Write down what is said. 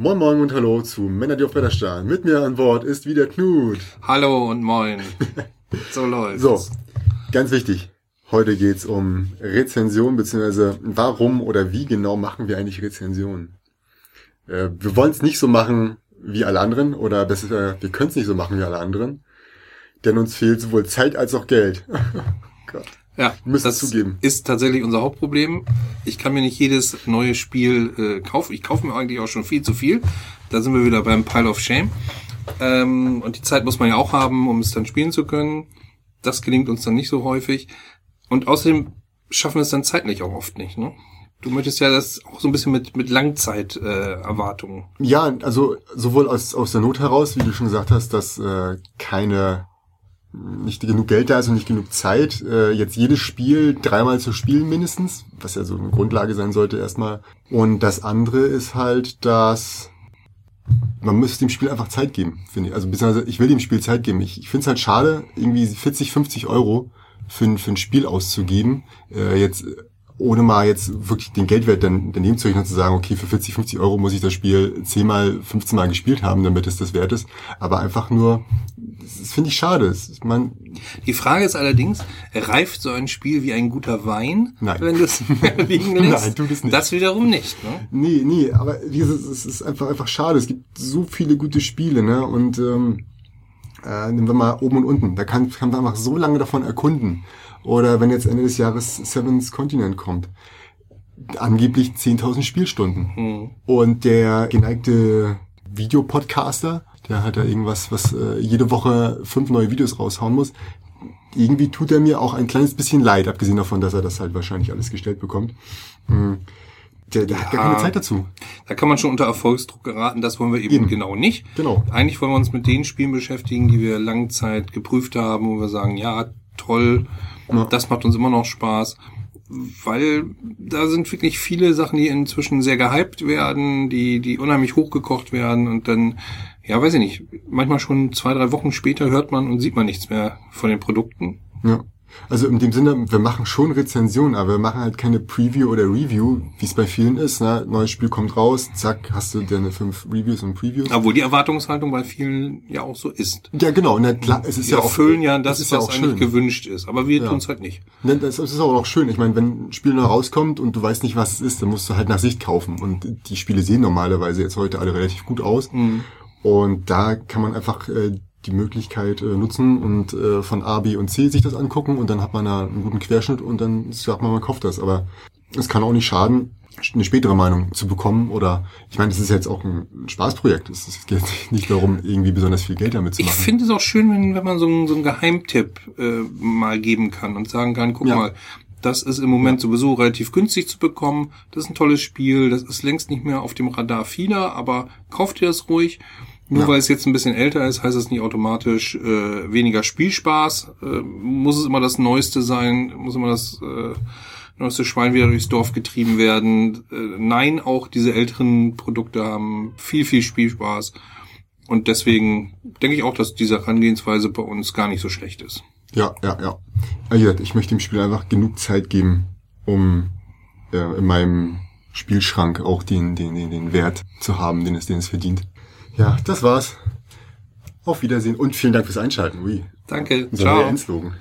Moin Moin und Hallo zu Männer, die auf Bretter starren. Mit mir an Bord ist wieder Knut. Hallo und Moin. So läuft's. So, ganz wichtig. Heute geht's um Rezension, beziehungsweise warum oder wie genau machen wir eigentlich Rezensionen. Äh, wir wollen es nicht so machen wie alle anderen, oder besser, wir können es nicht so machen wie alle anderen, denn uns fehlt sowohl Zeit als auch Geld. Gott. Ja, Müssen das zugeben. ist tatsächlich unser Hauptproblem. Ich kann mir nicht jedes neue Spiel äh, kaufen. Ich kaufe mir eigentlich auch schon viel zu viel. Da sind wir wieder beim Pile of Shame. Ähm, und die Zeit muss man ja auch haben, um es dann spielen zu können. Das gelingt uns dann nicht so häufig. Und außerdem schaffen wir es dann zeitlich auch oft nicht. Ne? Du möchtest ja das auch so ein bisschen mit, mit Langzeiterwartungen. Äh, Erwartungen. Ja, also sowohl aus, aus der Not heraus, wie du schon gesagt hast, dass äh, keine nicht genug Geld da ist und nicht genug Zeit, äh, jetzt jedes Spiel dreimal zu spielen mindestens, was ja so eine Grundlage sein sollte erstmal. Und das andere ist halt, dass man müsste dem Spiel einfach Zeit geben, finde ich. Also beziehungsweise ich will dem Spiel Zeit geben. Ich, ich finde es halt schade, irgendwie 40, 50 Euro für, für ein Spiel auszugeben. Äh, jetzt ohne mal jetzt wirklich den Geldwert dann daneben zu rechnen und zu sagen, okay, für 40, 50 Euro muss ich das Spiel 10 mal, 15 Mal gespielt haben, damit es das wert ist. Aber einfach nur, das finde ich schade. Ich mein, Die Frage ist allerdings, reift so ein Spiel wie ein guter Wein, Nein. wenn du es liegen lässt? Nein, tut es nicht. Das wiederum nicht. Ne? Nee, nee, aber es ist einfach, einfach schade. Es gibt so viele gute Spiele, ne? Und ähm, äh, nehmen wir mal oben und unten. Da kann, kann man einfach so lange davon erkunden. Oder wenn jetzt Ende des Jahres Seven's Continent kommt. Angeblich 10.000 Spielstunden. Hm. Und der geneigte Videopodcaster, der hat da irgendwas, was äh, jede Woche fünf neue Videos raushauen muss. Irgendwie tut er mir auch ein kleines bisschen leid, abgesehen davon, dass er das halt wahrscheinlich alles gestellt bekommt. Hm. Der, der hat gar Ja. keine Zeit dazu. Da kann man schon unter Erfolgsdruck geraten, das wollen wir eben, Eben. genau nicht. Genau. Eigentlich wollen wir uns mit den Spielen beschäftigen, die wir lange Zeit geprüft haben, wo wir sagen, ja, toll, Ja. das macht uns immer noch Spaß. Weil da sind wirklich viele Sachen, die inzwischen sehr gehypt werden, die, die unheimlich hochgekocht werden und dann, ja, weiß ich nicht, manchmal schon zwei, drei Wochen später hört man und sieht man nichts mehr von den Produkten. Ja. Also in dem Sinne, wir machen schon Rezensionen, aber wir machen halt keine Preview oder Review, wie es bei vielen ist. Ne? Neues Spiel kommt raus, zack, hast du deine fünf Reviews und Previews. Obwohl die Erwartungshaltung bei vielen ja auch so ist. Ja, genau. Ne, klar, es ist Wir ja auch erfüllen ja das, es ist ja was auch eigentlich schön. gewünscht ist. Aber wir Ja. tun's halt nicht. Ne, das ist auch schön. Ich meine, wenn ein Spiel neu rauskommt und du weißt nicht, was es ist, dann musst du halt nach Sicht kaufen. Und die Spiele sehen normalerweise jetzt heute alle relativ gut aus. Mhm. Und da kann man einfach äh, die Möglichkeit äh, nutzen und äh, von A, B und C sich das angucken und dann hat man da einen guten Querschnitt und dann sagt man, man kauft das. Aber es kann auch nicht schaden, eine spätere Meinung zu bekommen oder ich meine, das ist jetzt auch ein Spaßprojekt. Es geht nicht darum, irgendwie besonders viel Geld damit zu Ich machen. finde es auch schön, wenn, wenn man so einen, so einen Geheimtipp äh, mal geben kann und sagen kann, guck Ja. mal, das ist im Moment sowieso relativ günstig zu bekommen. Das ist ein tolles Spiel. Das ist längst nicht mehr auf dem Radar vieler, aber kauft ihr das ruhig. Nur Ja. weil es jetzt ein bisschen älter ist, heißt das nicht automatisch äh, weniger Spielspaß. Äh, muss es immer das Neueste sein? Muss immer das äh, neueste Schwein wieder durchs Dorf getrieben werden? Äh, nein, auch diese älteren Produkte haben viel, viel Spielspaß. Und deswegen denke ich auch, dass diese Herangehensweise bei uns gar nicht so schlecht ist. Ja, ja, ja. Wie gesagt, ich möchte dem Spiel einfach genug Zeit geben, um äh, in meinem Spielschrank auch den, den, den, den Wert zu haben, den es, den es verdient. Ja, das war's. Auf Wiedersehen und vielen Dank fürs Einschalten. Ui, Danke, unser ciao.